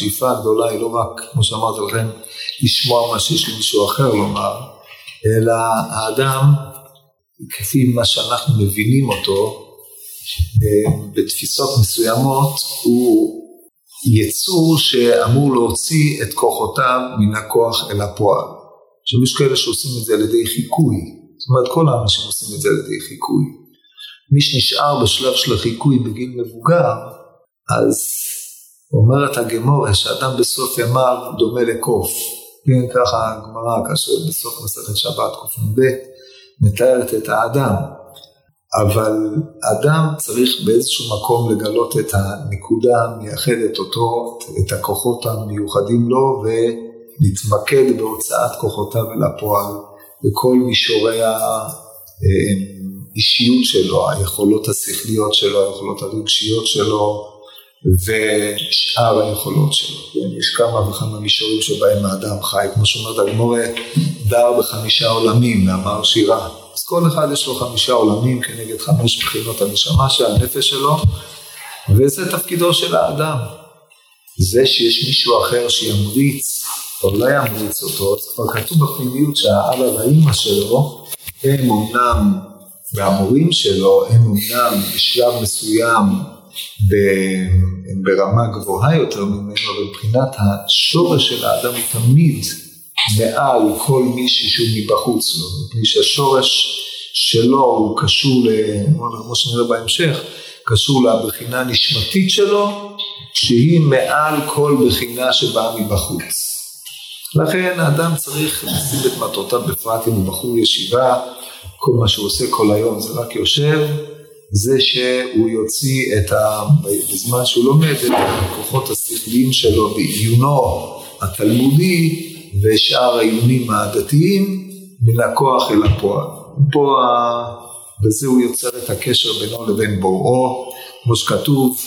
השאיפה הגדולה היא לא רק, כמו שאמרתי לכם, לשמוע מה שיש למישהו אחר לומר, אלא האדם, כפי מה שאנחנו מבינים אותו, בתפיסות מסוימות, הוא יצור שאמור להוציא את כוחותיו מן הכוח אל הפועל. עכשיו יש כאלה שעושים את זה על ידי חיקוי, זאת אומרת כל האנשים עושים את זה על ידי חיקוי. מי שנשאר בשלב של החיקוי בגיל מבוגר, אז אומרת הגמורה שאדם בסוף ימיו דומה לקוף. כן, ככה הגמרא, כאשר בסוף מסכת שבת קנ"ב מתארת את האדם. אבל אדם צריך באיזשהו מקום לגלות את הנקודה המייחדת אותו, את הכוחות המיוחדים לו ולהתמקד בהוצאת כוחותיו אל הפועל בכל מישורי האישיות שלו, היכולות השכליות שלו, היכולות הרגשיות שלו ושאר היכולות שלו. כן, יש כמה וכמה מישורים שבהם האדם חי, כמו שאומרת הגמורה, דר בחמישה עולמים, מאמר שירה. אז כל אחד יש לו חמישה עולמים כנגד חמש בחינות הנשמה של הנפש שלו, וזה תפקידו של האדם. זה שיש מישהו אחר שימריץ, או לא ימריץ אותו, זה כבר כתוב בפנימיות שהאבא והאימא שלו, הם אומנם, והמורים שלו, הם אומנם בשלב מסוים ברמה גבוהה יותר ממנו, אבל מבחינת השורש של האדם הוא תמיד מעל כל מישהו שהוא מבחוץ לו, מפני שהשורש שלו הוא קשור, כמו שנראה בהמשך, קשור לבחינה הנשמתית שלו, שהיא מעל כל בחינה שבאה מבחוץ. לכן האדם צריך לשים את מטרותיו בפרט אם הוא בחור ישיבה, כל מה שהוא עושה כל היום זה רק יושב, זה שהוא יוציא את ה... בזמן שהוא לומד את הכוחות השכליים שלו בעיונו התלמודי ושאר העיונים הדתיים מן הכוח אל הפועל. פה בזה הוא יוצר את הקשר בינו לבין בוראו, כמו שכתוב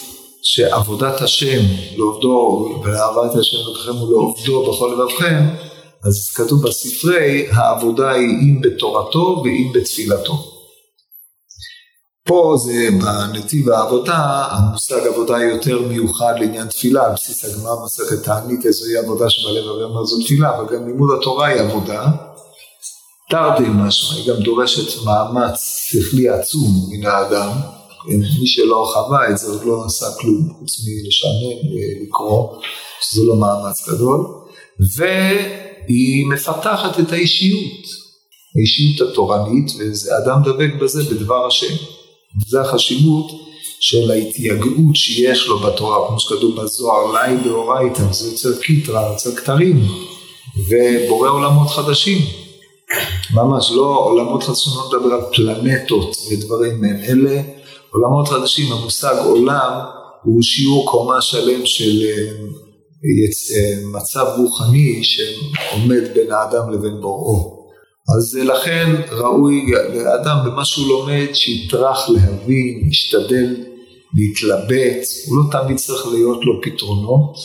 שעבודת השם לעובדו ולאהבת השם אלוהיכם ולעובדו בכל לבבכם, אז כתוב בספרי העבודה היא אם בתורתו ואם בתפילתו. פה זה בנתיב העבודה, המושג עבודה יותר מיוחד לעניין תפילה, על בסיס הגמרא מסכת תענית איזוהי עבודה שבלב אומר זו תפילה, אבל גם לימוד התורה היא עבודה. תרתי משמע, היא גם דורשת מאמץ שכלי עצום מן האדם, מי שלא חווה את זה עוד לא עשה כלום, חוץ מלשעמם ולקרוא, שזה לא מאמץ גדול, והיא מפתחת את האישיות, האישיות התורנית, ואדם דבק בזה בדבר השם. זה החשיבות של ההתייגעות שיש לו בתורה, כמו שכתוב בזוהר, לי באורייתא, זה יוצר קיטרה, יוצר כתרים, ובורא עולמות חדשים. ממש לא עולמות חדשים, לא מדבר על פלנטות ודברים מהם, אלה עולמות חדשים, המושג עולם הוא שיעור קומה שלם של אה, אה, מצב רוחני שעומד בין האדם לבין בוראו. אז לכן ראוי לאדם במה שהוא לומד שיטרח להבין, ישתדל להתלבט, הוא לא תמיד צריך להיות לו פתרונות,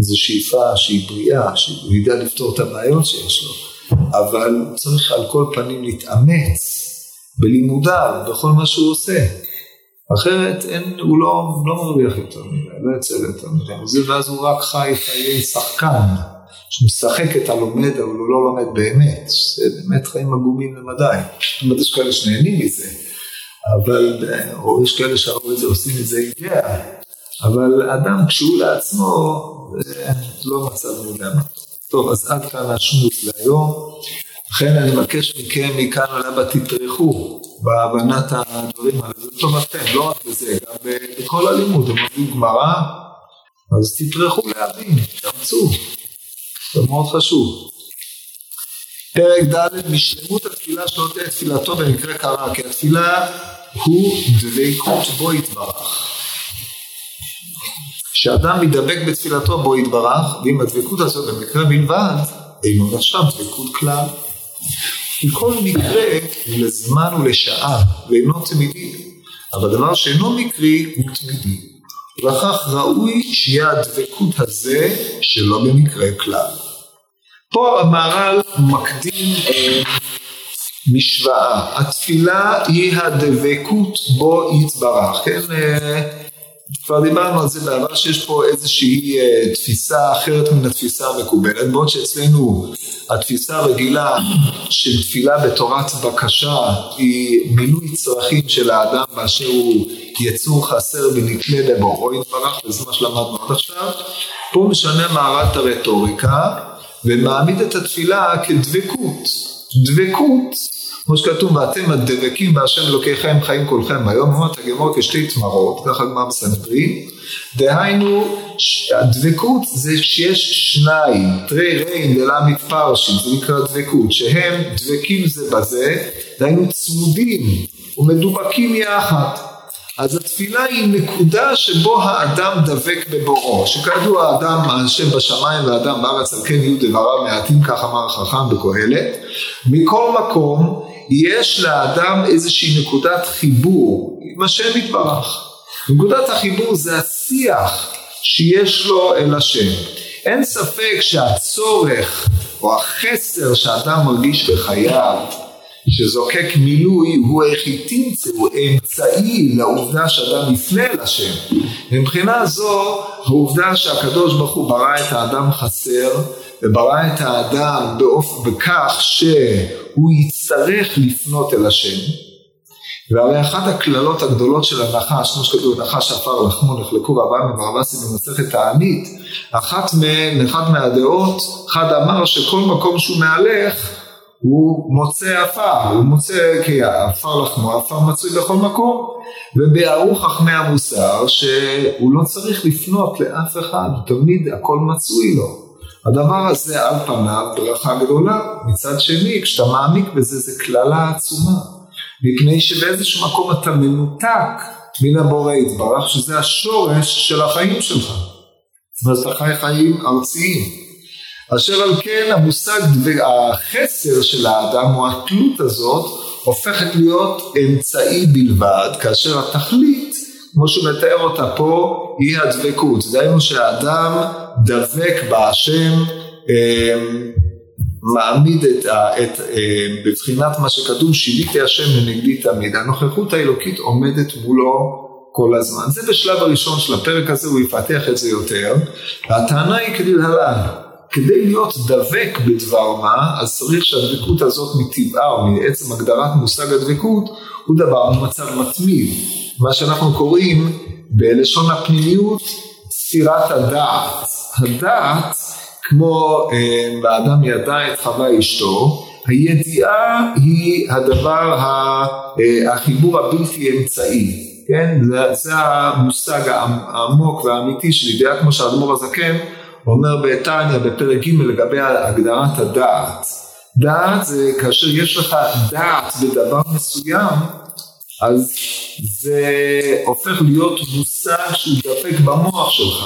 זו שאיפה שהיא בריאה, שהוא ידע לפתור את הבעיות שיש לו, אבל הוא צריך על כל פנים להתאמץ בלימודיו, בכל מה שהוא עושה. אחרת אין, הוא לא, לא מרוויח יותר מדי, לא יוצא יותר מדי, ואז הוא רק חי חיי שחקן. שמשחק את הלומד, אבל הוא לא לומד באמת, זה באמת חיים עגומים למדי. זאת אומרת, יש כאלה שנהנים מזה, אבל, או יש כאלה שעושים את זה אידאה, אבל אדם כשהוא לעצמו, זה לא מצב מי יודע מה. טוב, אז עד כאן השמוץ להיום. לכן אני מבקש מכם מכאן ולהבא תטרחו בהבנת הדברים האלה, זה טובתכם, לא רק בזה, גם בכל הלימוד, הם עובדים גמרא, אז תטרחו להבין, תאמצו. זה מאוד חשוב. פרק ד' משלמות התפילה שלא תהיה תפילתו במקרה קרה, כי התפילה הוא דבקות בו יתברך. כשאדם מתדבק בתפילתו בו יתברך, ואם הדבקות הזאת במקרה בלבד, אינו נחשב דבקות כלל. כי כל מקרה הוא לזמן ולשעה, ואינו תמידי. אבל דבר שאינו מקרי הוא תמידי. ולכך ראוי שיהיה הדבקות הזה שלא במקרה כלל. פה המהר"ל מקדים אה, משוואה, התפילה היא הדבקות בו יתברך, כן? כבר דיברנו על זה בעבר שיש פה איזושהי אה, תפיסה אחרת מן התפיסה המקובלת, בעוד שאצלנו התפיסה הרגילה של תפילה בתורת בקשה היא מילוי צרכים של האדם באשר הוא יצור חסר ונתלה לבוראו יתברך, וזה מה שלמדנו עד עכשיו. פה משנה מערת הרטוריקה ומעמיד את התפילה כדבקות. דבקות כמו שכתוב, ואתם הדבקים בהשם אלוקי חיים כולכם היום, אומרת הגמור כשתי תמרות, ככה גמר בסנהדרין, דהיינו, הדבקות זה שיש שניים, תרי רין ולמד פרשים, זה נקרא דבקות, שהם דבקים זה בזה, דהיינו צמודים ומדובקים יחד. אז התפילה היא נקודה שבו האדם דבק בבוראו, שכידוע האדם השם בשמיים והאדם בארץ על כן יהיו דבריו מעטים כך אמר החכם בקהלת, מכל מקום יש לאדם איזושהי נקודת חיבור עם השם יתברך. נקודת החיבור זה השיח שיש לו אל השם. אין ספק שהצורך או החסר שאדם מרגיש בחייו שזוקק מילוי הוא היחיד הוא אמצעי לעובדה שאדם יפנה אל השם. מבחינה זו העובדה שהקדוש ברוך הוא ברא את האדם חסר וברא את האדם באופ... בכך שהוא יצטרך לפנות אל השם. והרי אחת הקללות הגדולות של הנחש, כמו שכתוב, נחש עפר לחמו נחלקו וארבעה מברבסי במסכת תענית, אחת מהן, אחת מהדעות, אחד אמר שכל מקום שהוא מהלך הוא מוצא עפר, הוא מוצא כי עפר לחמו, עפר מצוי בכל מקום, וביארו חכמי המוסר שהוא לא צריך לפנות לאף אחד, תמיד הכל מצוי לו. הדבר הזה על פניו ברכה גדולה, מצד שני כשאתה מעמיק בזה זה קללה עצומה, מפני שבאיזשהו מקום אתה מנותק מן הבורא יתברך שזה השורש של החיים שלך, אז אתה חי חיים ארציים. אשר על כן המושג החסר של האדם או התלות הזאת הופכת להיות אמצעי בלבד כאשר התכלית כמו שהוא מתאר אותה פה היא הדבקות. דהיינו שהאדם דבק בהשם אמ, מעמיד את, את אמ, בבחינת מה שכתוב שיליתי השם לנגדי תמיד. הנוכחות האלוקית עומדת מולו כל הזמן. זה בשלב הראשון של הפרק הזה הוא יפתח את זה יותר. והטענה היא כדלהלן כדי להיות דבק בדבר מה, אז צריך שהדבקות הזאת מטבעה או מעצם הגדרת מושג הדבקות הוא דבר במצב מתמיד. מה שאנחנו קוראים בלשון הפנימיות ספירת הדעת. הדעת, כמו אה, באדם ידע את חווה אשתו, הידיעה היא הדבר, אה, החיבור הבלתי אמצעי, כן? זה, המושג העמוק והאמיתי של ידיעה כמו שהאדמו"ר הזקן אומר בתניא בפרק ג' לגבי הגדרת הדעת. דעת זה כאשר יש לך דעת בדבר מסוים, אז זה הופך להיות מושג שהוא דפק במוח שלך.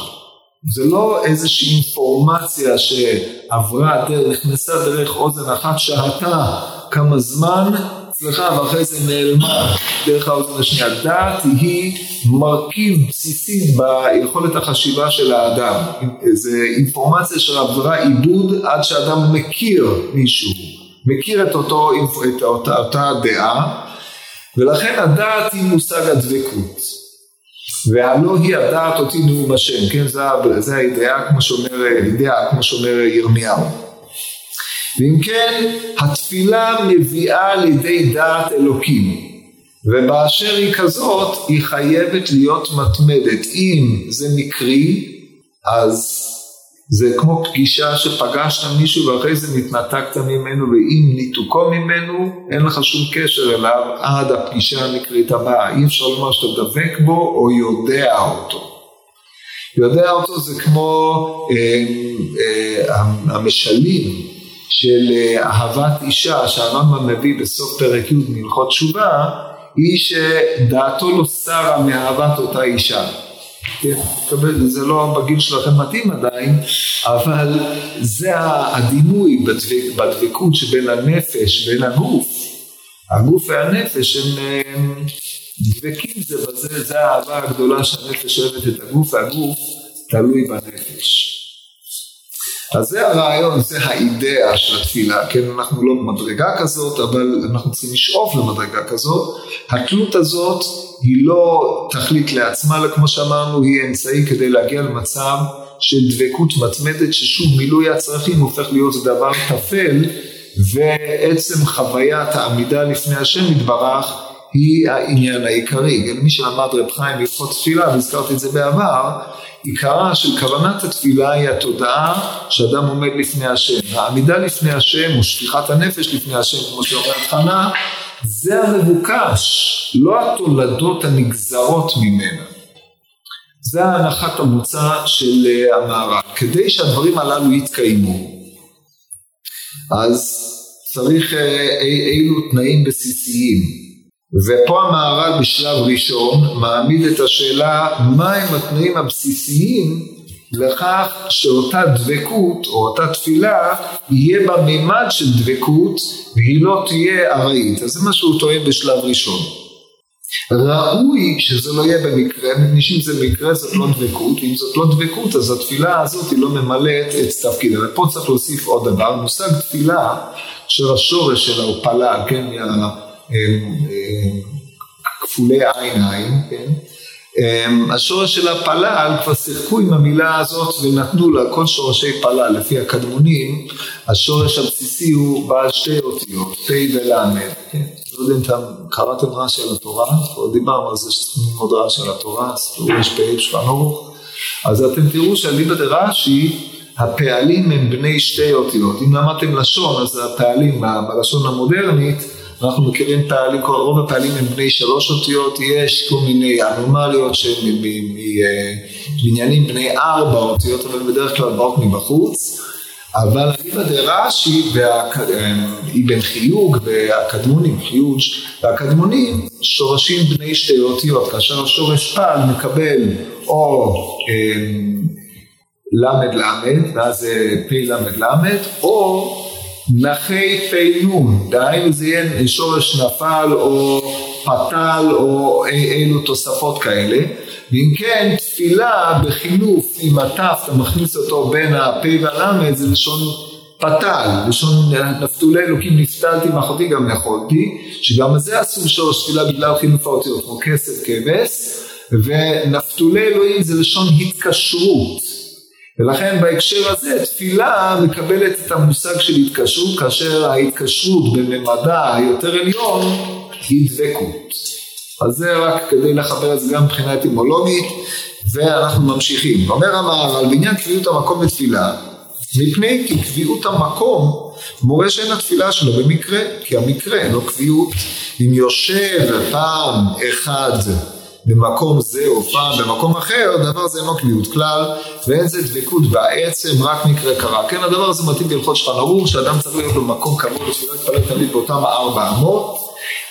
זה לא איזושהי אינפורמציה שעברה דרך, נכנסה דרך אוזן אחת, שהתה כמה זמן, אצלך ואחרי זה נעלמה דרך האוזן השנייה. דעת היא מרכיב בסיסי ביכולת החשיבה של האדם. זה אינפורמציה שעברה עיבוד עד שאדם מכיר מישהו, מכיר את, אותו, את אותה, אותה דעה, ולכן הדעת היא מושג הדבקות. והלא היא הדעת אותי נאום השם, כן? זה, זה הידיעה כמו שאומר, הידיעה כמו שאומר ירמיהו. ואם כן, התפילה מביאה לידי דעת אלוקים, ובאשר היא כזאת, היא חייבת להיות מתמדת. אם זה מקרי, אז זה כמו פגישה שפגשת מישהו ואחרי זה נתנתקת ממנו, ואם ניתוקו ממנו, אין לך שום קשר אליו עד הפגישה המקרית הבאה. אי אפשר לומר שאתה דבק בו או יודע אותו. יודע אותו זה כמו אה, אה, המשלים של אה, אהבת אישה שהרמב"ם מביא בסוף פרק י' מהלכות תשובה היא שדעתו לא סרה מאהבת אותה אישה. כן, זה לא בגיל שלכם מתאים עדיין, אבל זה הדימוי בדבק, בדבקות שבין הנפש בין הגוף. הגוף והנפש הם דבקים זה בזה, זה האהבה הגדולה שהנפש אוהבת את הגוף והגוף תלוי בנפש. אז זה הרעיון, זה האידאה של התפילה, כן, אנחנו לא במדרגה כזאת, אבל אנחנו צריכים לשאוף למדרגה כזאת. התלות הזאת היא לא תכלית לעצמה, אלא כמו שאמרנו, היא אמצעי כדי להגיע למצב של דבקות מתמדת, ששוב מילוי הצרכים הופך להיות דבר טפל, ועצם חוויית העמידה לפני השם יתברך היא העניין העיקרי. גם מי שלמד רב חיים בהלכות תפילה, והזכרתי את זה בעבר, עיקרה של כוונת התפילה היא התודעה שאדם עומד לפני השם. העמידה לפני השם או שפיכת הנפש לפני השם, כמו שאומרת חנה, זה המבוקש, לא התולדות הנגזרות ממנה. זה ההנחת המוצא של אה, המערב. כדי שהדברים הללו יתקיימו, אז צריך אה, אילו תנאים בסיסיים. ופה המהר"ל בשלב ראשון מעמיד את השאלה מהם התנאים הבסיסיים לכך שאותה דבקות או אותה תפילה יהיה בה מימד של דבקות והיא לא תהיה ארעית. אז זה מה שהוא טוען בשלב ראשון. ראוי שזה לא יהיה במקרה, מפני שאם זה מקרה זאת לא דבקות, אם זאת לא דבקות אז התפילה הזאת היא לא ממלאת את תפקידה. ופה צריך להוסיף עוד דבר, מושג תפילה של השורש שלה הוא פלל, כן, מה... כפולי עין עין, כן? השורש של הפלל כבר שיחקו עם המילה הזאת ונתנו לה כל שורשי פלל לפי הקדמונים, השורש הבסיסי הוא בעל שתי אותיות, פ' ול', כן? לא יודע אם אתם קראתם רש"י על התורה, כבר דיברנו על זה שצריכים ללמוד רש"י על התורה, יש פ' שולחן ערוך, אז אתם תראו שאליבא דרש"י הפעלים הם בני שתי אותיות, אם למדתם לשון אז הפעלים בלשון המודרנית אנחנו מכירים פעלים, רוב הפעלים הם בני שלוש אותיות, יש כל מיני אנומליות שהן מבניינים בני ארבע אותיות, אבל בדרך כלל באות מבחוץ. אבל אליבא דרש"י ואבן חיוג והקדמונים, חיוג והקדמונים שורשים בני שתי אותיות, כאשר השורש פל מקבל או ל"ל, ואז פ"ל"ל, או נחי פ"נ, דהיינו זה יהיה שורש נפל או פתל או אילו תוספות כאלה, ואם כן תפילה בחילוף עם התף אתה מכניס אותו בין הפ' והל' זה לשון פתל, לשון נפתולי אלוקים נפתלתי מאחותי גם יכולתי, שגם זה אסור שורש תפילה בגלל חילוף האותיות, כמו כסף כבש, ונפתולי אלוהים זה לשון התקשרות. ולכן בהקשר הזה תפילה מקבלת את המושג של התקשרות כאשר ההתקשרות בממדה היותר עליון היא דבקות. אז זה רק כדי לחבר את זה גם מבחינה אטימולוגית ואנחנו ממשיכים. אומר המהר"ל בעניין קביעות המקום לתפילה מפני כי קביעות המקום מורה שאין התפילה שלו במקרה כי המקרה לא קביעות אם יושב פעם אחד במקום זה או פעם במקום אחר, הדבר הזה אינו קביעות כלל, ואין זה דבקות בעצם, רק מקרה קרה. כן, הדבר הזה מתאים בהלכות שולחן ערוך, שאדם צריך להיות במקום קבוע ושלא יתפלל תמיד באותם ארבע אמות,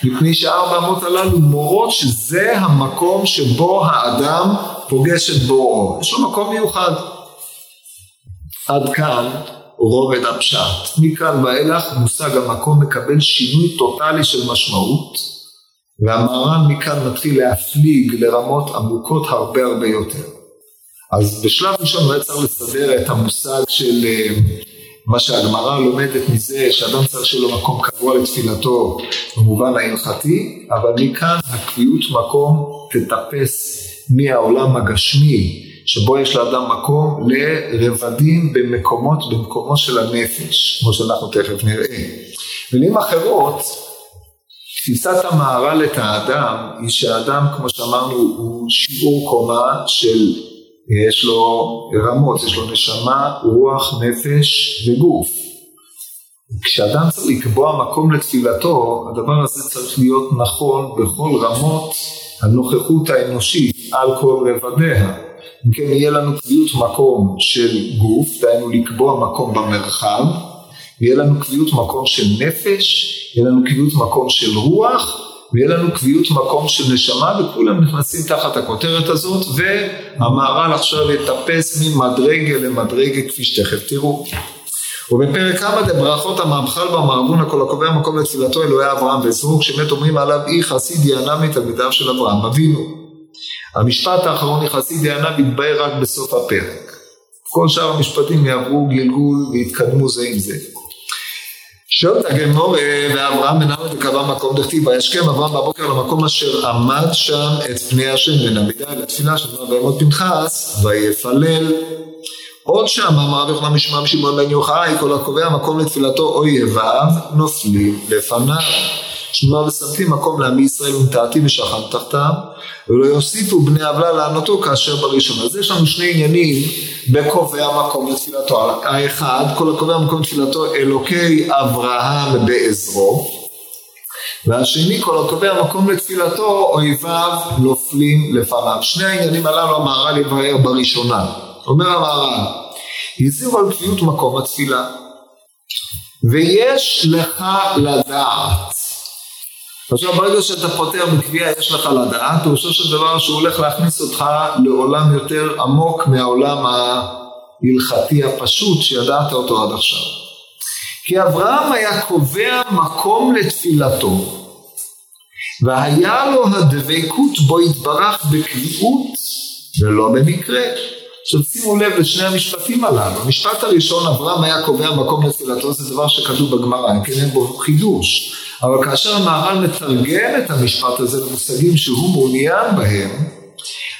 מפני שהארבע אמות הללו מורות שזה המקום שבו האדם פוגש את בוראו. יש לו מקום מיוחד. עד כאן רובד הפשט. מכאן ואילך מושג המקום מקבל שינוי טוטאלי של משמעות. והמהר"ל מכאן מתחיל להפליג לרמות עמוקות הרבה הרבה יותר. אז בשלב ראשון הוא היה צריך לסדר את המושג של אה, מה שהגמרא לומדת מזה שאדם צריך שיהיה לו מקום קבוע לתפילתו במובן ההלכתי, אבל מכאן הקביעות מקום תטפס מהעולם הגשמי שבו יש לאדם מקום לרבדים במקומות, במקומו של הנפש, כמו שאנחנו תכף נראה. במילים אחרות, תפיסת המהר"ל את האדם היא שהאדם כמו שאמרנו הוא שיעור קומה של יש לו רמות, יש לו נשמה, רוח, נפש וגוף. כשאדם צריך לקבוע מקום לתפילתו, הדבר הזה צריך להיות נכון בכל רמות הנוכחות האנושית על כל רבדיה. אם כן יהיה לנו קביעות מקום של גוף, דהיינו לקבוע מקום במרחב, ויהיה לנו קביעות מקום של נפש, יהיה לנו קביעות מקום של רוח, ויהיה לנו קביעות מקום של נשמה, וכולם נכנסים תחת הכותרת הזאת, והמהר"ל עכשיו יטפס ממדרגה למדרגה, כפי שתכף תראו. ובפרק כמה דברכות המאמחל במערבון הכל הקובע מקום לתפילתו אלוהי אברהם וזרוק שמת אומרים עליו אי חסיד יענה מתלמידיו של אברהם אבינו. המשפט האחרון יחסי דיאנה מתבהר רק בסוף הפרק. כל שאר המשפטים יעברו גלגול ויתקדמו זה עם זה. שואלת הגמור ואברהם מנהל וקבע מקום דכתיב וישכם אברהם בבוקר למקום אשר עמד שם את פני השם המידה לתפילה של בנו בהמות פנחס ויפלל. עוד שם אמר רבי יוחנן משמע משמעון בן יוחאי כל הקובע מקום לתפילתו אויביו נופלים לפניו שמע ושמתי מקום לעמי ישראל ונטעתי ושכן תחתם ולא יוסיפו בני עוולה לענותו כאשר בראשון. אז יש לנו שני עניינים בקובע מקום לתפילתו. האחד, כל הקובע מקום לתפילתו אלוקי אברהם בעזרו. והשני, כל הקובע מקום לתפילתו, אויביו נופלים לפניו. שני העניינים הללו המהר"ל יבהר בראשונה. אומר המהר"ל, הזהירו על קביעות מקום התפילה. ויש לך לדעת עכשיו ברגע שאתה פותר בקביעה יש לך לדעת, פירושו של דבר שהוא הולך להכניס אותך לעולם יותר עמוק מהעולם ההלכתי הפשוט שידעת אותו עד עכשיו. כי אברהם היה קובע מקום לתפילתו, והיה לו הדבקות בו יתברך בקביעות ולא במקרה. עכשיו שימו לב לשני המשפטים הללו. המשפט הראשון, אברהם היה קובע מקום לתפילתו, זה דבר שכתוב בגמרא, כן אין בו חידוש. אבל כאשר המהר"ל מתרגם את המשפט הזה למושגים שהוא מעוניין בהם,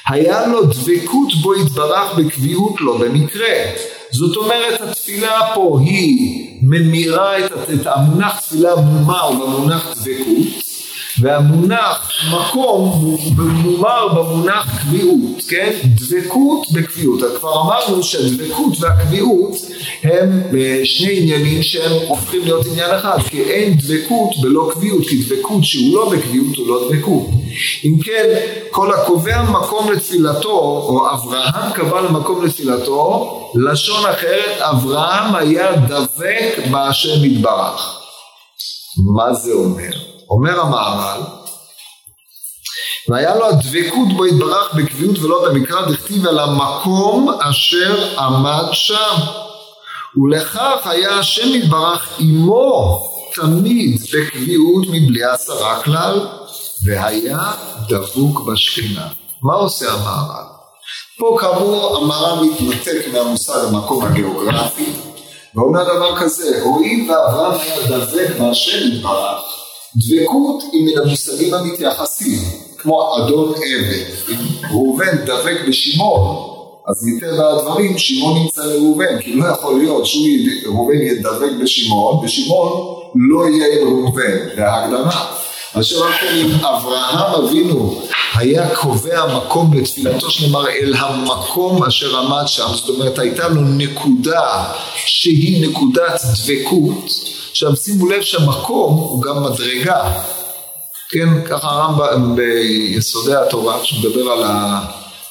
היה לו דבקות בו יתברך בקביעות לא במקרה. זאת אומרת התפילה פה היא ממירה את, את המונח תפילה מומר במונח דבקות והמונח מקום מומר במונח קביעות, כן? דבקות בקביעות. כבר אמרנו שהדבקות והקביעות הם אה, שני עניינים שהם הופכים להיות עניין אחד, כי אין דבקות בלא קביעות, כי דבקות שהוא לא בקביעות הוא לא דבקות. אם כן, כל הקובע מקום לתפילתו, או אברהם קבע למקום לתפילתו, לשון אחרת, אברהם היה דבק בהשם יתברך. מה זה אומר? אומר המהר"ל, והיה לו הדבקות בו יתברך בקביעות ולא במקרא דכתיב על המקום אשר עמד שם. ולכך היה השם יתברך עמו תמיד בקביעות מבלי עשרה כלל, והיה דבוק בשכינה. מה עושה המהר"ל? פה כאמור המהר"ל מתנתק מהמושג המקום הגיאוגרפי, ואומר דבר כזה, הואיל ואברהם היה דבק בהשם יתברך דבקות היא מן המושגים המתייחסים, כמו אדון עבד. ראובן דבק בשמעון, אז מטבע הדברים שמעון נמצא לראובן, כי לא יכול להיות שראובן ידבק בשמעון, ושמעון לא יהיה עם ראובן, זה ההגדרה. אשר על כן אם אברהם אבינו היה קובע מקום לתפילתו שנאמר אל המקום אשר עמד שם, זאת אומרת הייתה לו נקודה שהיא נקודת דבקות עכשיו שימו לב שהמקום הוא גם מדרגה, כן, ככה הרמב"ם ביסודי התורה, כשמדבר על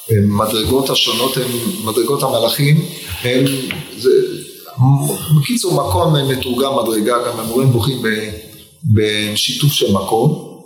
המדרגות השונות, הן מדרגות המלאכים, הם, זה, בקיצור מקום מתורגם מדרגה, גם המורים בוכים בשיתוף של מקום.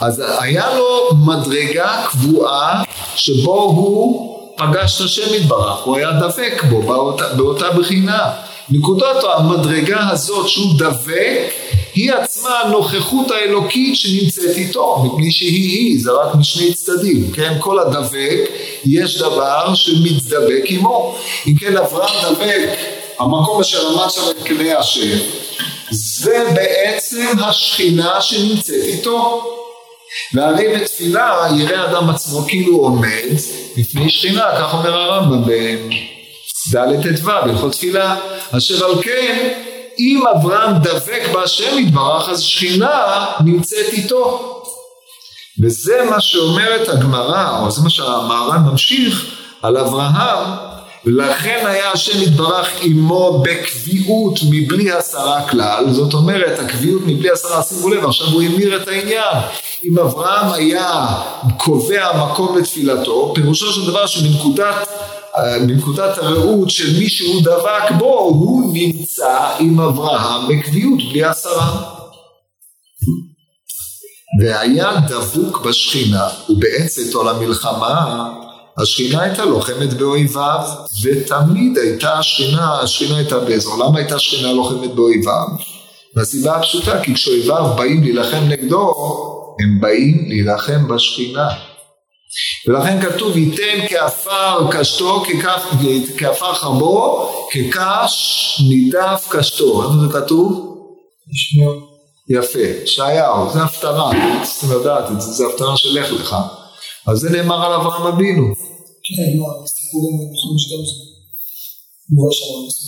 אז היה לו מדרגה קבועה שבו הוא פגש את השם יתברך, הוא היה דבק בו באותה, באותה בחינה. נקודת המדרגה הזאת שהוא דבק היא עצמה הנוכחות האלוקית שנמצאת איתו מפני שהיא היא זה רק משני צדדים כן? כל הדבק יש דבר שמתדבק עמו. אם כן אברהם דבק המקום אשר עמד שם את כלי השם זה בעצם השכינה שנמצאת איתו. והרי בתפילה יראה אדם עצמו כאילו עומד לפני שכינה כך אומר הרמב"ם ד' ט"ו בהלכות תפילה אשר על כן אם אברהם דבק בהשם יתברך אז שכינה נמצאת איתו. וזה מה שאומרת הגמרא או זה מה שהמהר"ן ממשיך על אברהם לכן היה השם יתברך עמו בקביעות מבלי הסרה כלל זאת אומרת הקביעות מבלי הסרה שימו לב עכשיו הוא המיר את העניין אם אברהם היה קובע מקום לתפילתו פירושו של דבר שבנקודת מנקודת הראות של מי שהוא דבק בו, הוא נמצא עם אברהם בקביעות בלי עשרה. והיה דבוק בשכינה, ובעצת או למלחמה, השכינה הייתה לוחמת באויביו, ותמיד הייתה השכינה, השכינה הייתה באזור. למה הייתה השכינה לוחמת באויביו? מהסיבה הפשוטה, כי כשאויביו באים להילחם נגדו, הם באים להילחם בשכינה. ולכן כתוב ייתן כעפר קשתו, כעפר חרבו, כקש נידף קשתו. איפה זה כתוב? יפה, ישעיהו, זה הפטרה, צריכים לדעת את זה, זה הפטרה של לך לך. אז זה נאמר על אברהם אבינו. כן, מה, סיפורים בחומש גם זה. לא שם,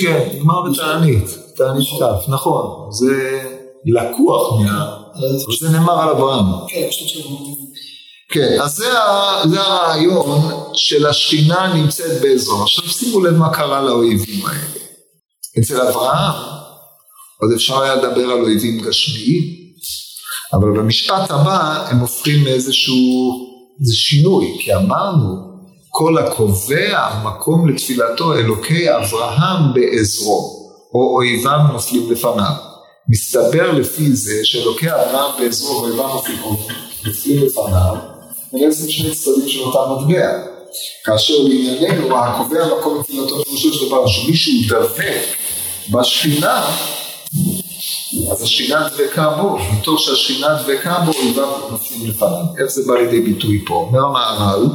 כן, נגמר בתענית, תענית כ', נכון, זה לקוח מה... זה נאמר על אברהם. כן, כן, אז זה הרעיון של השכינה נמצאת באזור. עכשיו שימו לב מה קרה לאויבים האלה. אצל אברהם, עוד אפשר היה לדבר על אויבים גשמיים, אבל במשפט הבא הם הופכים לאיזשהו שינוי, כי אמרנו, כל הקובע מקום לתפילתו אלוקי אברהם בעזרו, או אויביו נופלים לפניו. מסתבר לפי זה שאלוקי אברהם בעזרו ואויביו נופלים לפניו, בעצם שני צדדים של אותה מטבע. כאשר לענייננו הקובע מקום לתפילתו פירושו של דבר שמישהו דבק בשכינה אז השכינה דבקה בו, מתוך שהשכינה דבקה בו, אויביו נופלים לפניו. איך זה בא לידי ביטוי פה? אומר המהר"ל,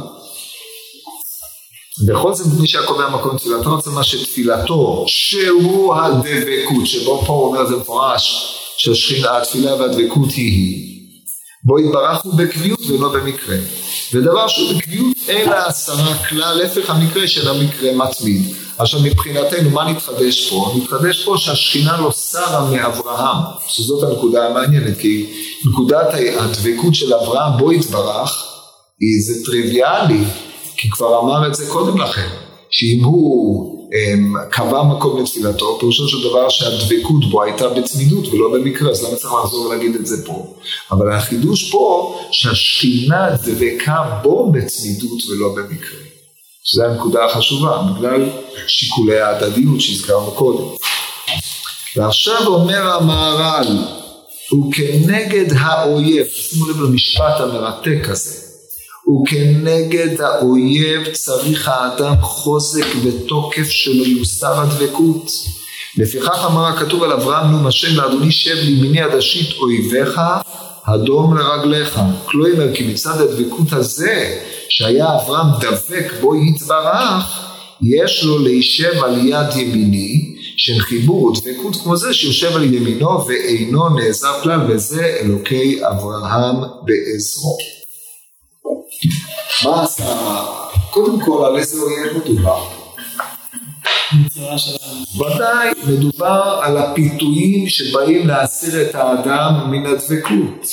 בכל זאת מי שהקובע מקום תפילתו, רוצה מה שתפילתו, שהוא הדבקות, שבו פה הוא אומר זה מפורש, שהתפילה והדבקות היא היא. בו התברכנו בקביעות ולא במקרה. ודבר שהוא בקביעות אין העשרה כלל, להפך המקרה של המקרה מתמיד. עכשיו מבחינתנו מה נתחדש פה? נתחדש פה שהשכינה לא שרה מאברהם, שזאת הנקודה המעניינת, כי נקודת הדבקות של אברהם בו יתברך, זה טריוויאלי, כי כבר אמר את זה קודם לכן, שאם הוא הם, קבע מקום לתפילתו, פירושו של דבר שהדבקות בו הייתה בצמידות ולא במקרה, אז למה צריך לחזור ולהגיד את זה פה? אבל החידוש פה, שהשכינה דבקה בו בצמידות ולא במקרה. שזו הנקודה החשובה, בגלל שיקולי ההדדיות שהזכרנו קודם. ועכשיו אומר המהר"ל, הוא כנגד האויב, שימו לב למשפט המרתק הזה, וכנגד האויב צריך האדם חוזק ותוקף שלא יוסר הדבקות. לפיכך אמר הכתוב על אברהם נאום השם לאדוני שב לימיני עד אשית אויביך הדום לרגליך. כלומר כי מצד הדבקות הזה שהיה אברהם דבק בו יתברך יש לו להישב על יד ימיני של חיבור ודבקות כמו זה שיושב על ימינו ואינו נעזר כלל וזה אלוקי אברהם בעזרו. מה עשה? קודם כל על איזה אויב מדובר? ודאי, מדובר על הפיתויים שבאים להסיר את האדם מן הדבקות.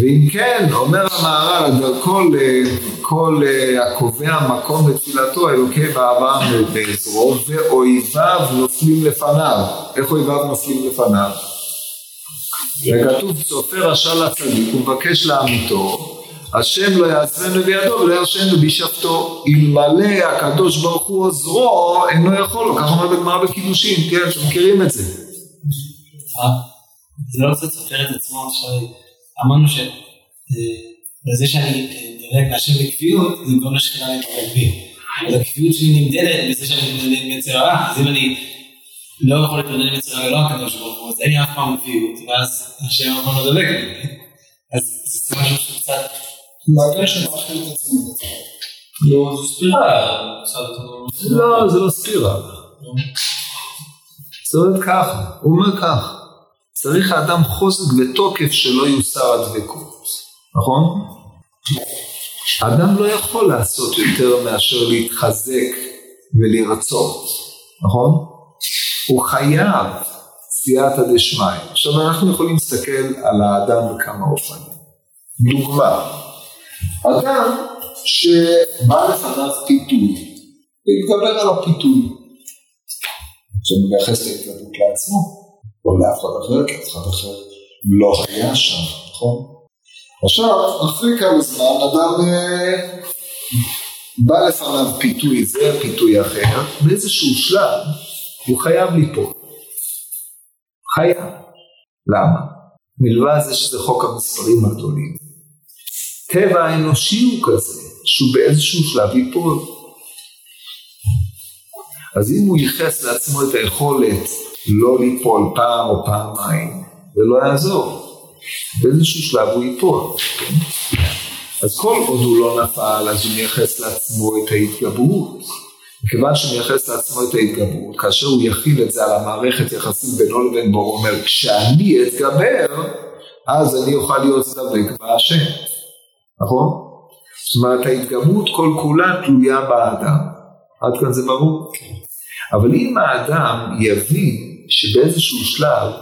ואם כן, אומר המהר"ל, כל, כל הקובע מקום לתפילתו, אלוקי ואברהם בעזרו, ואויביו נופלים לפניו. איך אויביו נופלים לפניו? וכתוב צופה רשע לצדיק ומבקש לעמיתו השם לא יעצרנו בידו ולא ירשנו בשבתו. אלמלא הקדוש ברוך הוא עוזרו אינו יכול לו. ככה אומר בגמרא בקידושין כן אתם מכירים את זה. אה? זה לא קצת סופר את עצמו אמרנו שבזה שאני דואג להשם בקביעות זה גורם לשכנה להתקרב בי אבל הקביעות שלי נמדדת בזה שאני מתמודד עם יצר הרע. אז אם אני לא יכול להתמודד עם יצר הרע לא הקדוש ברוך הוא אז אין לי אף פעם קביעות ואז השם אמר לו דבק אז זה משהו שקצת מעגל שמאכיל את עצמו. לא, זו ספירה. לא, זה לא ספירה. זה עובד ככה, הוא אומר כך, צריך האדם חוזק ותוקף שלא יוסר הדבקות, נכון? האדם לא יכול לעשות יותר מאשר להתחזק ולרצות, נכון? הוא חייב סייעתא דשמיא. עכשיו אנחנו יכולים להסתכל על האדם בכמה אופנים. דוגמה, אדם שבא לפניו פיתוי, להתגבר על הפיתוי. עכשיו מייחס לעצמו, או לאף אחד אחר, כי אף אחד אחר לא היה שם, נכון? עכשיו, אחרי כמה זמן אדם אה, בא לפניו פיתוי זה, פיתוי אחר, באיזשהו שלב הוא חייב ליפול. חייב. למה? מלבד זה שזה חוק המספרים הגדולים. הטבע האנושי הוא כזה, שהוא באיזשהו שלב ייפול. אז אם הוא ייחס לעצמו את היכולת לא ליפול פעם או פעמיים, זה לא יעזור. באיזשהו שלב הוא ייפול. כן? אז כל עוד הוא לא נפל, אז הוא מייחס לעצמו את ההתגברות. מכיוון שהוא מייחס לעצמו את ההתגברות, כאשר הוא יכיל את זה על המערכת יחסים בינו לבין בור, הוא אומר, כשאני אתגבר, אז אני אוכל להיות דבק בהשם, נכון? זאת אומרת, ההתגברות כל כולה תלויה באדם. עד כאן זה ברור? אבל אם האדם יבין שבאיזשהו שלב,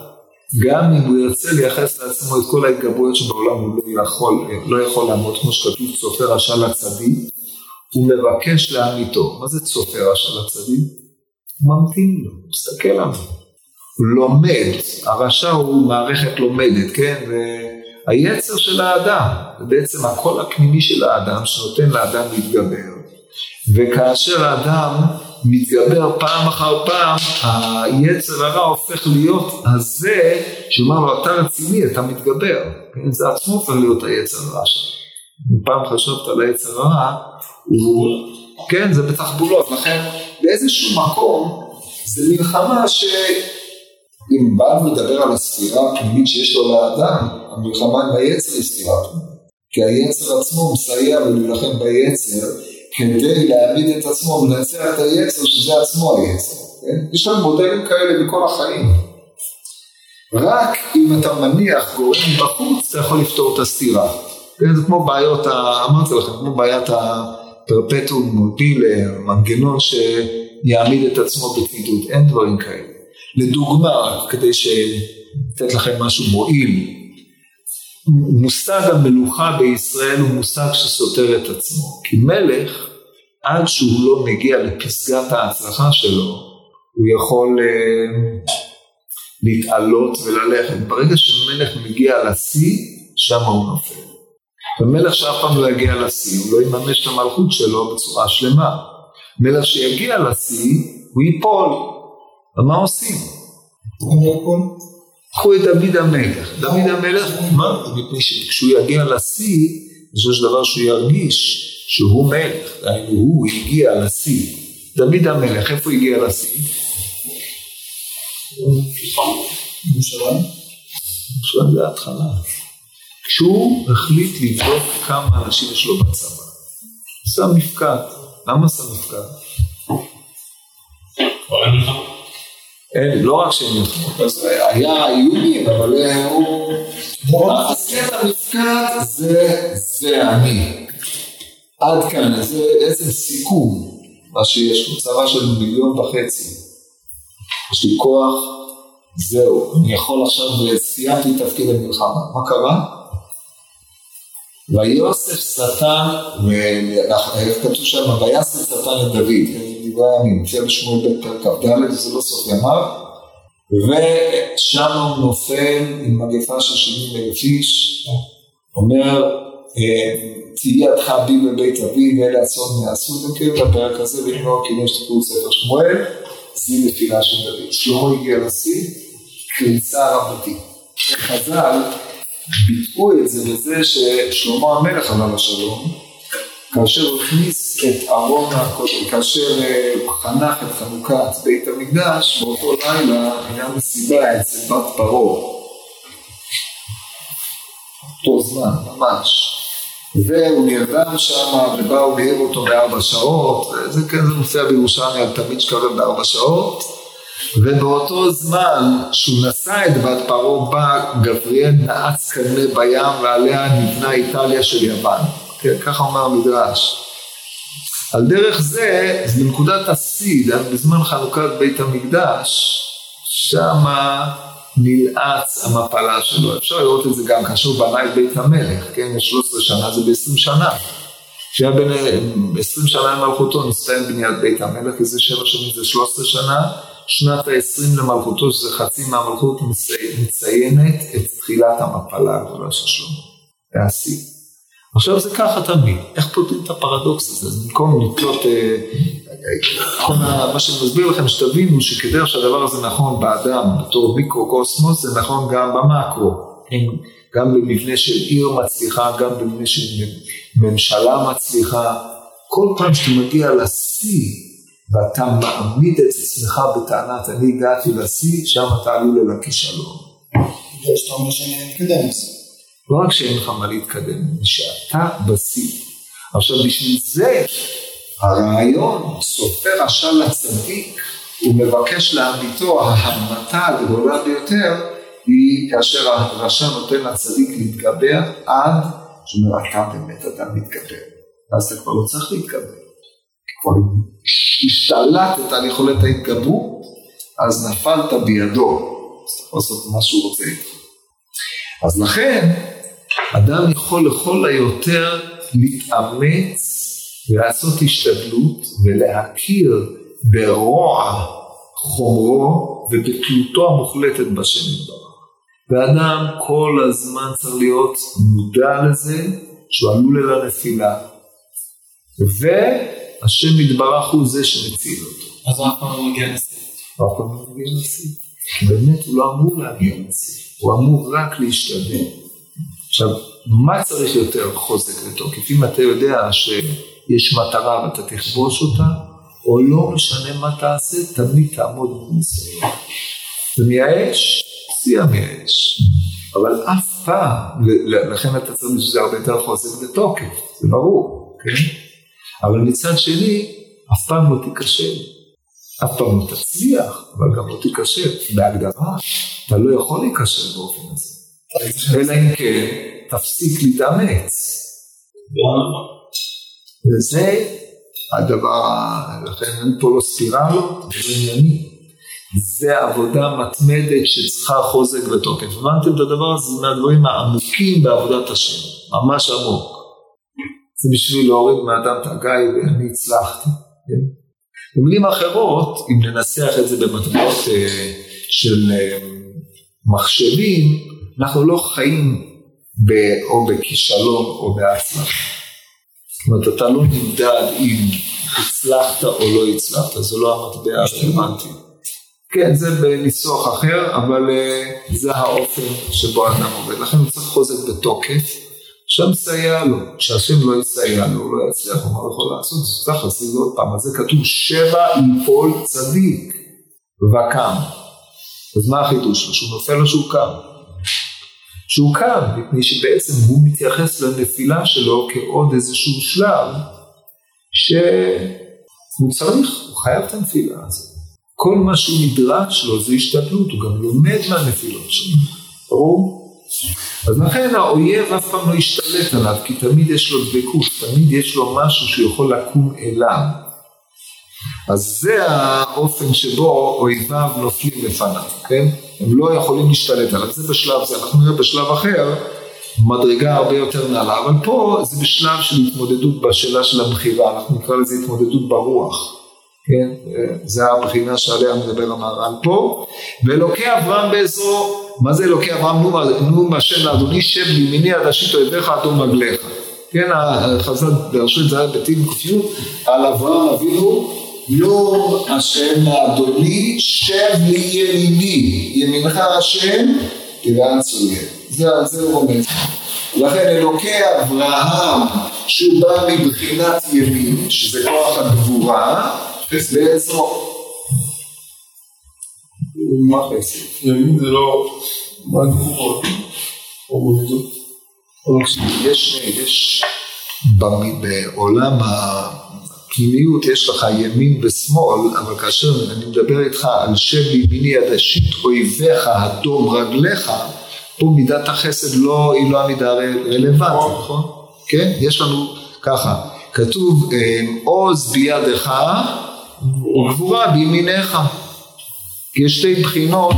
גם אם הוא ירצה לייחס לעצמו את כל ההתגברויות שבעולם הוא לא יכול, לא יכול לעמוד, כמו שכתוב צופה רשע לצדיק, הוא מבקש לאמיתו. מה זה צופה רשע לצדיק? הוא ממתין לו, הוא מסתכל עליו. הוא לומד, הרשע הוא מערכת לומדת, כן? והיצר של האדם, זה בעצם הקול הפנימי של האדם שנותן לאדם להתגבר. וכאשר האדם מתגבר פעם אחר פעם, היצר הרע הופך להיות הזה שאומר לו, אתה רציני, אתה מתגבר. כן? זה עצמו הופך להיות היצר הרע שלו. אם פעם חשבת על היצר הרע, הוא, כן, זה בתחבולות, לכן באיזשהו מקום זה מלחמה שאם באנו לדבר על הספירה הפנימית שיש לו לאדם, המלחמה עם היצר היא ספירה פנימית. כי היצר עצמו מסייע לו להילחם ביצר כדי להעמיד את עצמו ולנצח את היצר שזה עצמו היצר. כן? יש לנו מודלים כאלה בכל החיים. רק אם אתה מניח גורם בחוץ, אתה יכול לפתור את הסתירה. כן, זה כמו בעיות, אמרתי לכם, כמו בעיית הפרפטום מובילה, מנגנון שיעמיד את עצמו בתמידות, אין דברים כאלה. לדוגמה, כדי לתת לכם משהו מועיל, מושג המלוכה בישראל הוא מושג שסותר את עצמו. כי מלך, עד שהוא לא מגיע לפסגת ההצלחה שלו, הוא יכול uh, להתעלות וללכת. ברגע שמלך מגיע לשיא, שם הוא נופל. ומלך שאף פעם לא יגיע לשיא, הוא לא יממש את המלכות שלו בצורה שלמה. מלך שיגיע לשיא, הוא ייפול. ומה עושים? הוא ייפול. קחו את דוד המלך. דוד המלך, מה? מפני שכשהוא יגיע לשיא, בסופו של דבר שהוא ירגיש שהוא מלך, דהיינו הוא הגיע לשיא. דוד המלך, איפה הגיע לשיא? ירושלים. זה ההתחלה. כשהוא החליט לבדוק כמה אנשים יש לו בצבא. עשה מפקד. למה עשה מפקד? אין, לא רק שהם נלחמו, אז היה איומים, אבל הוא... את המפקד זה, זה אני. עד כאן, זה איזה סיכום, מה שיש לו, צבא של מיליון וחצי. יש לי כוח, זהו, אני יכול עכשיו, סיימתי תפקיד המלחמה. מה קרה? ויוסף שטן, כתוב שם, ויסף שטן את דוד, דברי הימים, מופיע בשמואל ב' פרק כ"ד, זה לא סוף ימיו, ושם הוא נופל עם מגפה של 70 אלף איש, אומר, תהיה ידך בי בבית אבי, ואלה הצאן יעשו, את הפרק הזה, ונגמר כאילו שתקראו ספר שמואל, זה נפילה של דוד. שלמה הגיע לשיא, קריצה רבתי. חז"ל ביטאו את זה בזה ששלמה המלך עליו השלום, כאשר הוא הכניס את ארון הקודם, כאשר הוא חנך את חנוכת בית המקדש, באותו לילה היה מסיבה אצל בת פרעה. אותו זמן, ממש. והוא נרדם שם, ובאו להעיר אותו בארבע שעות, זה כן, זה מופיע בירושלים על תמיד שקרב בארבע שעות. ובאותו זמן שהוא נשא את בת פרעה בא גבריאל נעץ קנה בים ועליה נבנה איטליה של יוון. כן, ככה אומר המדרש. על דרך זה, בנקודת השיא, בזמן חנוכת בית המקדש, שמה נלעץ המפלה שלו. אפשר לראות את זה גם כאשר בנה את בית המלך, כן, 13 שנה זה ב-20 שנה. שהיה בין 20 שנה למלכותו נסתיים בניית בית המלך, כי זה 7 שנים זה 13 שנה. שנת ה-20 למלכותו, שזה חצי מהמלכות, מציינת את תחילת המפלה הגדולה של שלמה. זה השיא. עכשיו זה ככה תמיד, איך פותרים את הפרדוקס הזה? אז במקום לתלות, אה, מה שאני מסביר לכם, שתבינו שכדרך שהדבר הזה נכון באדם בתור מיקרו-קוסמוס, זה נכון גם במקרו. גם במבנה של עיר מצליחה, גם במבנה של ממשלה מצליחה. כל פעם שאתה מגיע לשיא, ואתה מעמיד את עצמך בטענת אני הגעתי לשיא, שם אתה עלול אל הכישלון. בגלל שאתה אומר שאני מתקדם עם זה. לא רק שאין לך מה להתקדם, שאתה בשיא. עכשיו בשביל זה הרעיון, סופר השל הצדיק, הוא מבקש להמיתו, ההמתה הגדולה ביותר, היא כאשר הרשע נותן לצדיק להתגבר עד שאומר, אתה באמת אדם מתגבר. ואז אתה כבר לא צריך להתגבר. כבר השתלטת על יכולת ההתגברות, אז נפלת בידו. אז אתה יכול לעשות מה שהוא רוצה. אז לכן, אדם יכול לכל היותר להתאמץ ולעשות השתדלות ולהכיר ברוע חומרו ובתלותו המוחלטת בשם יתברך. ואדם כל הזמן צריך להיות מודע לזה שהוא עלול אל הנפילה. והשם יתברך הוא זה שמציל אותו. אז הוא אף פעם לא מגיע לשיא. הוא אף פעם לא מגיע לשיא. כי באמת הוא לא אמור להגיע לשיא. הוא אמור רק להשתדל. עכשיו, מה צריך יותר חוזק ותוקף? אם אתה יודע שיש מטרה ואתה תכבוש אותה, או לא משנה מה תעשה, תמיד תעמוד בניסיון. מייאש? שיא המייאש. אבל אף פעם, לכן אתה צריך בשביל זה הרבה יותר חוזק ותוקף, זה ברור, כן? אבל מצד שני, אף פעם לא תיכשל. אף פעם לא תצליח, אבל גם לא תיכשל. בהגדרה, אתה לא יכול להיכשל באופן הזה. אלא אם כן, תפסיק להתאמץ. וזה הדבר, לכן אין פה לא ספירלות, זה ענייני. זה עבודה מתמדת שצריכה חוזק ותוקף. הבנתם את הדבר הזה? זה מהדברים העמוקים בעבודת השם, ממש עמוק. זה בשביל להוריד מאדם את הגיא ואני הצלחתי. כן? במילים אחרות, אם ננסח את זה במטבעות אה, של אה, מחשבים, אנחנו לא חיים ב, או בכישלון או בהצלחה. זאת אומרת, אתה לא נמדד אם הצלחת או לא הצלחת, זה לא המטבע הרלוונטי. כן, זה בניסוח אחר, אבל uh, זה האופן שבו אדם עובד. לכן הוא צריך חוזק בתוקף, השם מסייע לו. כשהשם לא יסייע לו, הוא לא יצליח, הוא לא יכול לעשות, צריך לעשות את זה עוד פעם. אז זה כתוב, שבע יפול צדיק וקם. אז מה החידוש? שהוא נופל או שהוא קם? שהוא קם, מפני שבעצם הוא מתייחס לנפילה שלו כעוד איזשהו שלב, שהוא צריך, הוא חייב את הנפילה הזאת. כל מה שהוא נדרש לו זה השתדלות, הוא גם לומד מהנפילות שלו, ברור? אז לכן האויב אף פעם לא ישתלט עליו, כי תמיד יש לו דבקות, תמיד יש לו משהו שיכול לקום אליו. אז זה האופן שבו אויביו נופלים לפניו, כן? הם לא יכולים להשתלט עליו, זה בשלב זה, אנחנו נראה בשלב אחר, מדרגה הרבה יותר נעלה, אבל פה זה בשלב של התמודדות בשאלה של הבחירה, אנחנו נקרא לזה התמודדות ברוח, כן? זה הבחינה שעליה מדבר המהר"ל פה, ואלוקי אברהם בעזרו, מה זה אלוקי אברהם? נו מהשם לאדוני? שב לימיני עד אשית אויביך עד תום רגליך, כן, חז"ל דרשו את זה בתים ק"י, על אברהם אבינו נו השם לאדוני שב לימיני, ימינך השם תראה צוין. זה, זה הוא אומר. לכן אלוקי אברהם, שהוא בא מבחינת ימין, שזה כוח הגבורה, בעזרו. מה חסד? ימין זה לא... מה גבורות? או מולידות? יש, יש בעולם הפנימיות יש לך ימין ושמאל, אבל כאשר אני מדבר איתך על שם ימיני עד אשית אויביך, הדום רגליך, פה מידת החסד לא, היא לא המידה רלוונטית, נכון? כן? יש לנו ככה, כתוב עוז בידך וגבורה בימיניך. יש שתי בחינות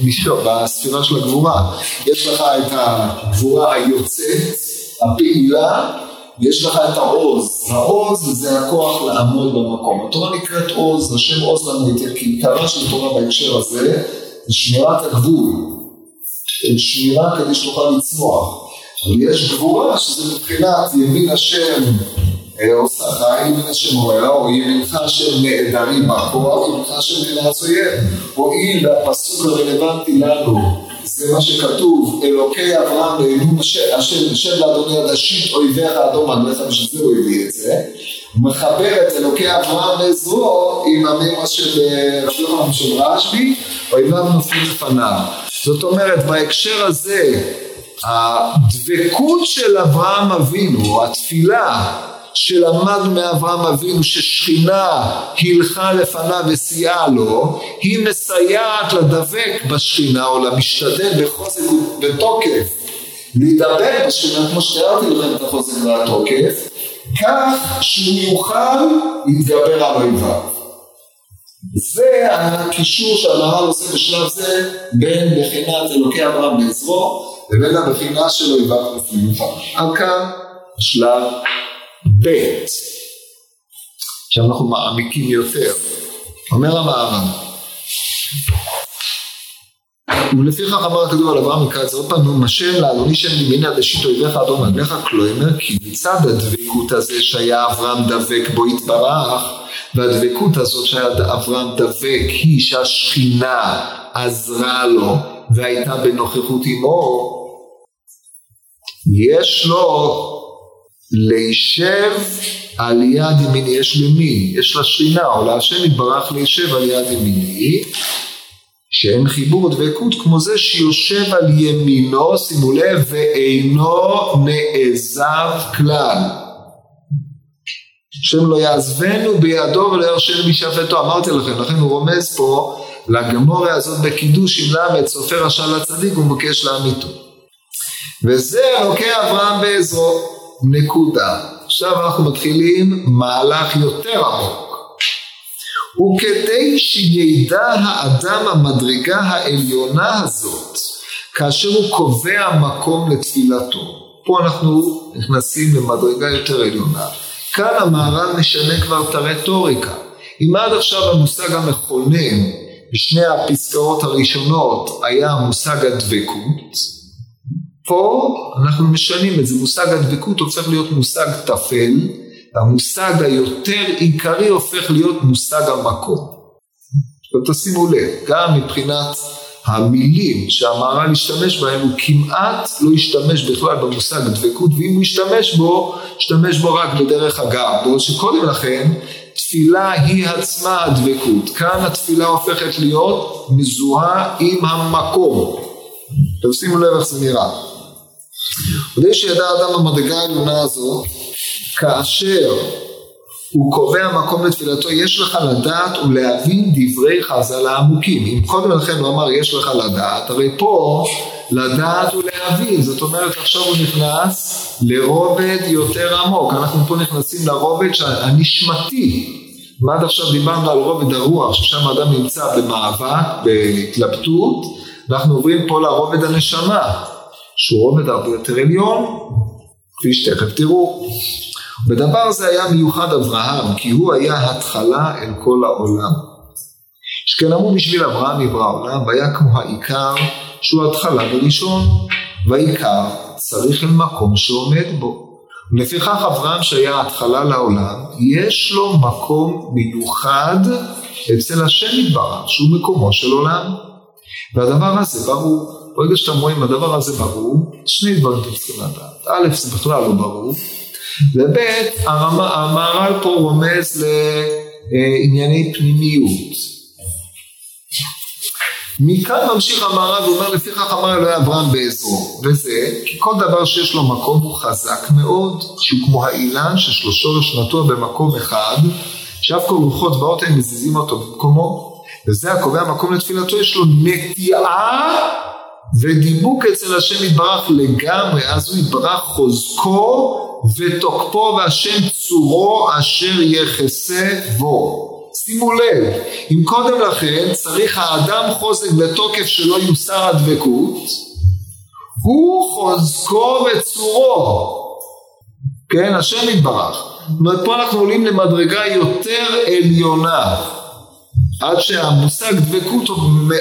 במישור, בספירה של הגבורה. יש לך את הגבורה היוצאת, הפעילה, ויש לך את העוז. העוז זה הכוח לעמוד במקום. התורה נקראת עוז, השם עוז לנו יותר, כי עיקרה של תורה בהקשר הזה זה שמירת הגבול. שמירה כדי שתוכל לצמוח. אבל יש גבורה שזה מבחינת ימין השם עושה חי, ימין השם רואה, או ימינך השם נעדרי בכוח, ימינך השם אויב. הואיל והפסוק הרלוונטי לנו זה מה שכתוב, אלוקי אברהם ואלוהים השם, השם לאדוני עד אשית אויביך אדום עליך, בשביל זה הוא הביא את זה. מחבר את אלוקי אברהם ועזרו עם המימה של רבי יוחנן של רשב"י, אויביו נופלים לפניו. זאת אומרת, בהקשר הזה, הדבקות של אברהם אבינו, התפילה שלמדנו מאברהם אבינו ששכינה הילכה לפניו וסייעה לו, היא מסייעת לדבק בשכינה או למשתדל בחוזק ובתוקף להידבק בשכינה, כמו שתיארתי לכם את החוזק והתוקף, כך שהוא יוכל להתגבר על אויביו. זה הקישור שהמהר"ל עושה בשלב זה בין בחינת אלוקי אברהם בעזרו לבין הבחינה של אויביו לפניו. עד כאן שלב ב' עכשיו אנחנו מעמיקים יותר. אומר המהר"ל ולפיכך אמר הכתוב על אברהם מקרץ עוד פעם, משל לאדוני שם ימינה דשית אויביך אדום רגליך, כלומר כי מצד הדבקות הזה שהיה אברהם דבק בו יתברך, והדבקות הזאת שהיה אברהם דבק היא שהשכינה עזרה לו והייתה בנוכחות עמו, יש לו להישב על יד ימיני, יש למי, יש לשכינה, או להשם יתברך להישב על יד ימיני, שאין חיבור דבקות כמו זה שיושב על ימינו, שימו לב, ואינו נעזב כלל. השם לא יעזבנו בידו ולא ירשנו בשעפתו, אמרתי לכם, לכן הוא רומז פה לגמוריה הזאת בקידוש עם למד, סופר השל הצדיק, הוא מבקש לאמיתו. וזה אלוקי אברהם בעזרו, נקודה. עכשיו אנחנו מתחילים מהלך יותר עמוק. וכדי שידע האדם המדרגה העליונה הזאת, כאשר הוא קובע מקום לתפילתו. פה אנחנו נכנסים למדרגה יותר עליונה. כאן המהר"ל משנה כבר את הרטוריקה. אם עד עכשיו המושג המכונן בשני הפסקאות הראשונות היה מושג הדבקות, פה אנחנו משנים את זה, מושג הדבקות הופך להיות מושג טפל, המושג היותר עיקרי הופך להיות מושג המקום. תשימו לב, גם מבחינת המילים שהמהר"ל השתמש בהם, הוא כמעט לא השתמש בכלל במושג דבקות, ואם הוא השתמש בו, השתמש בו רק בדרך אגב, בעוד שקודם לכן תפילה היא עצמה הדבקות. כאן התפילה הופכת להיות מזוהה עם המקום. עכשיו שימו לב איך זה נראה. כדי שידע אדם המדרגה העליונה הזו, כאשר הוא קובע מקום לתפילתו, יש לך לדעת ולהבין דברי חז"ל העמוקים. אם קודם לכן הוא אמר יש לך לדעת, הרי פה לדעת ולהבין, זאת אומרת עכשיו הוא נכנס לרובד יותר עמוק. אנחנו פה נכנסים לרובד הנשמתי. מה עד עכשיו דיברנו על רובד הרוח, ששם האדם נמצא במאבק, בהתלבטות, ואנחנו עוברים פה לרובד הנשמה, שהוא רובד הרבה יותר עליון, כפי שתכף תראו. בדבר זה היה מיוחד אברהם, כי הוא היה התחלה אל כל העולם. שכן אמרו בשביל אברהם נברא העולם, והיה כמו העיקר שהוא התחלה וראשון, והעיקר צריך אל מקום שעומד בו. ולפיכך אברהם שהיה התחלה לעולם, יש לו מקום מיוחד אצל השם יתברך, שהוא מקומו של עולם. והדבר הזה ברור. ברגע שאתם רואים הדבר הזה ברור, שני דברים אתם צריכים לדעת. א', זה בכלל לא ברור, וב' המהר"ל פה רומז לענייני פנימיות. מכאן ממשיך המהר"ל ואומר לפיכך אמר אלוהי אברהם בעזרו וזה כי כל דבר שיש לו מקום הוא חזק מאוד שהוא כמו האילן ששלושו נטוע במקום אחד שאף כל רוחות באות הם מזיזים אותו במקומו וזה הקובע מקום לתפילתו יש לו נטיעה ודיבוק אצל השם יתברך לגמרי אז הוא יתברך חוזקו ותוקפו והשם צורו אשר יחסה בו. שימו לב, אם קודם לכן צריך האדם חוזק בתוקף שלא יוסר הדבקות, הוא חוזקו וצורו. כן, השם יתברך. זאת אומרת, פה אנחנו עולים למדרגה יותר עליונה. עד שהמושג דבקות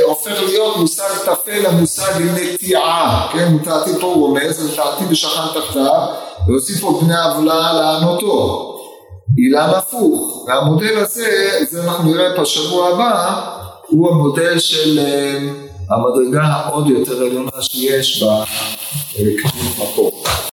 הופך להיות מושג טפל למושג נטיעה, כן, מטעתי פה הוא רומז, מטעתי בשכן תחתיו, והוסיף פה בני עוולה לענותו. אילן הפוך, והמודל הזה, זה אנחנו נראה בשבוע הבא, הוא המודל של אה, המדרגה העוד יותר עליונה שיש בכתוב מקור.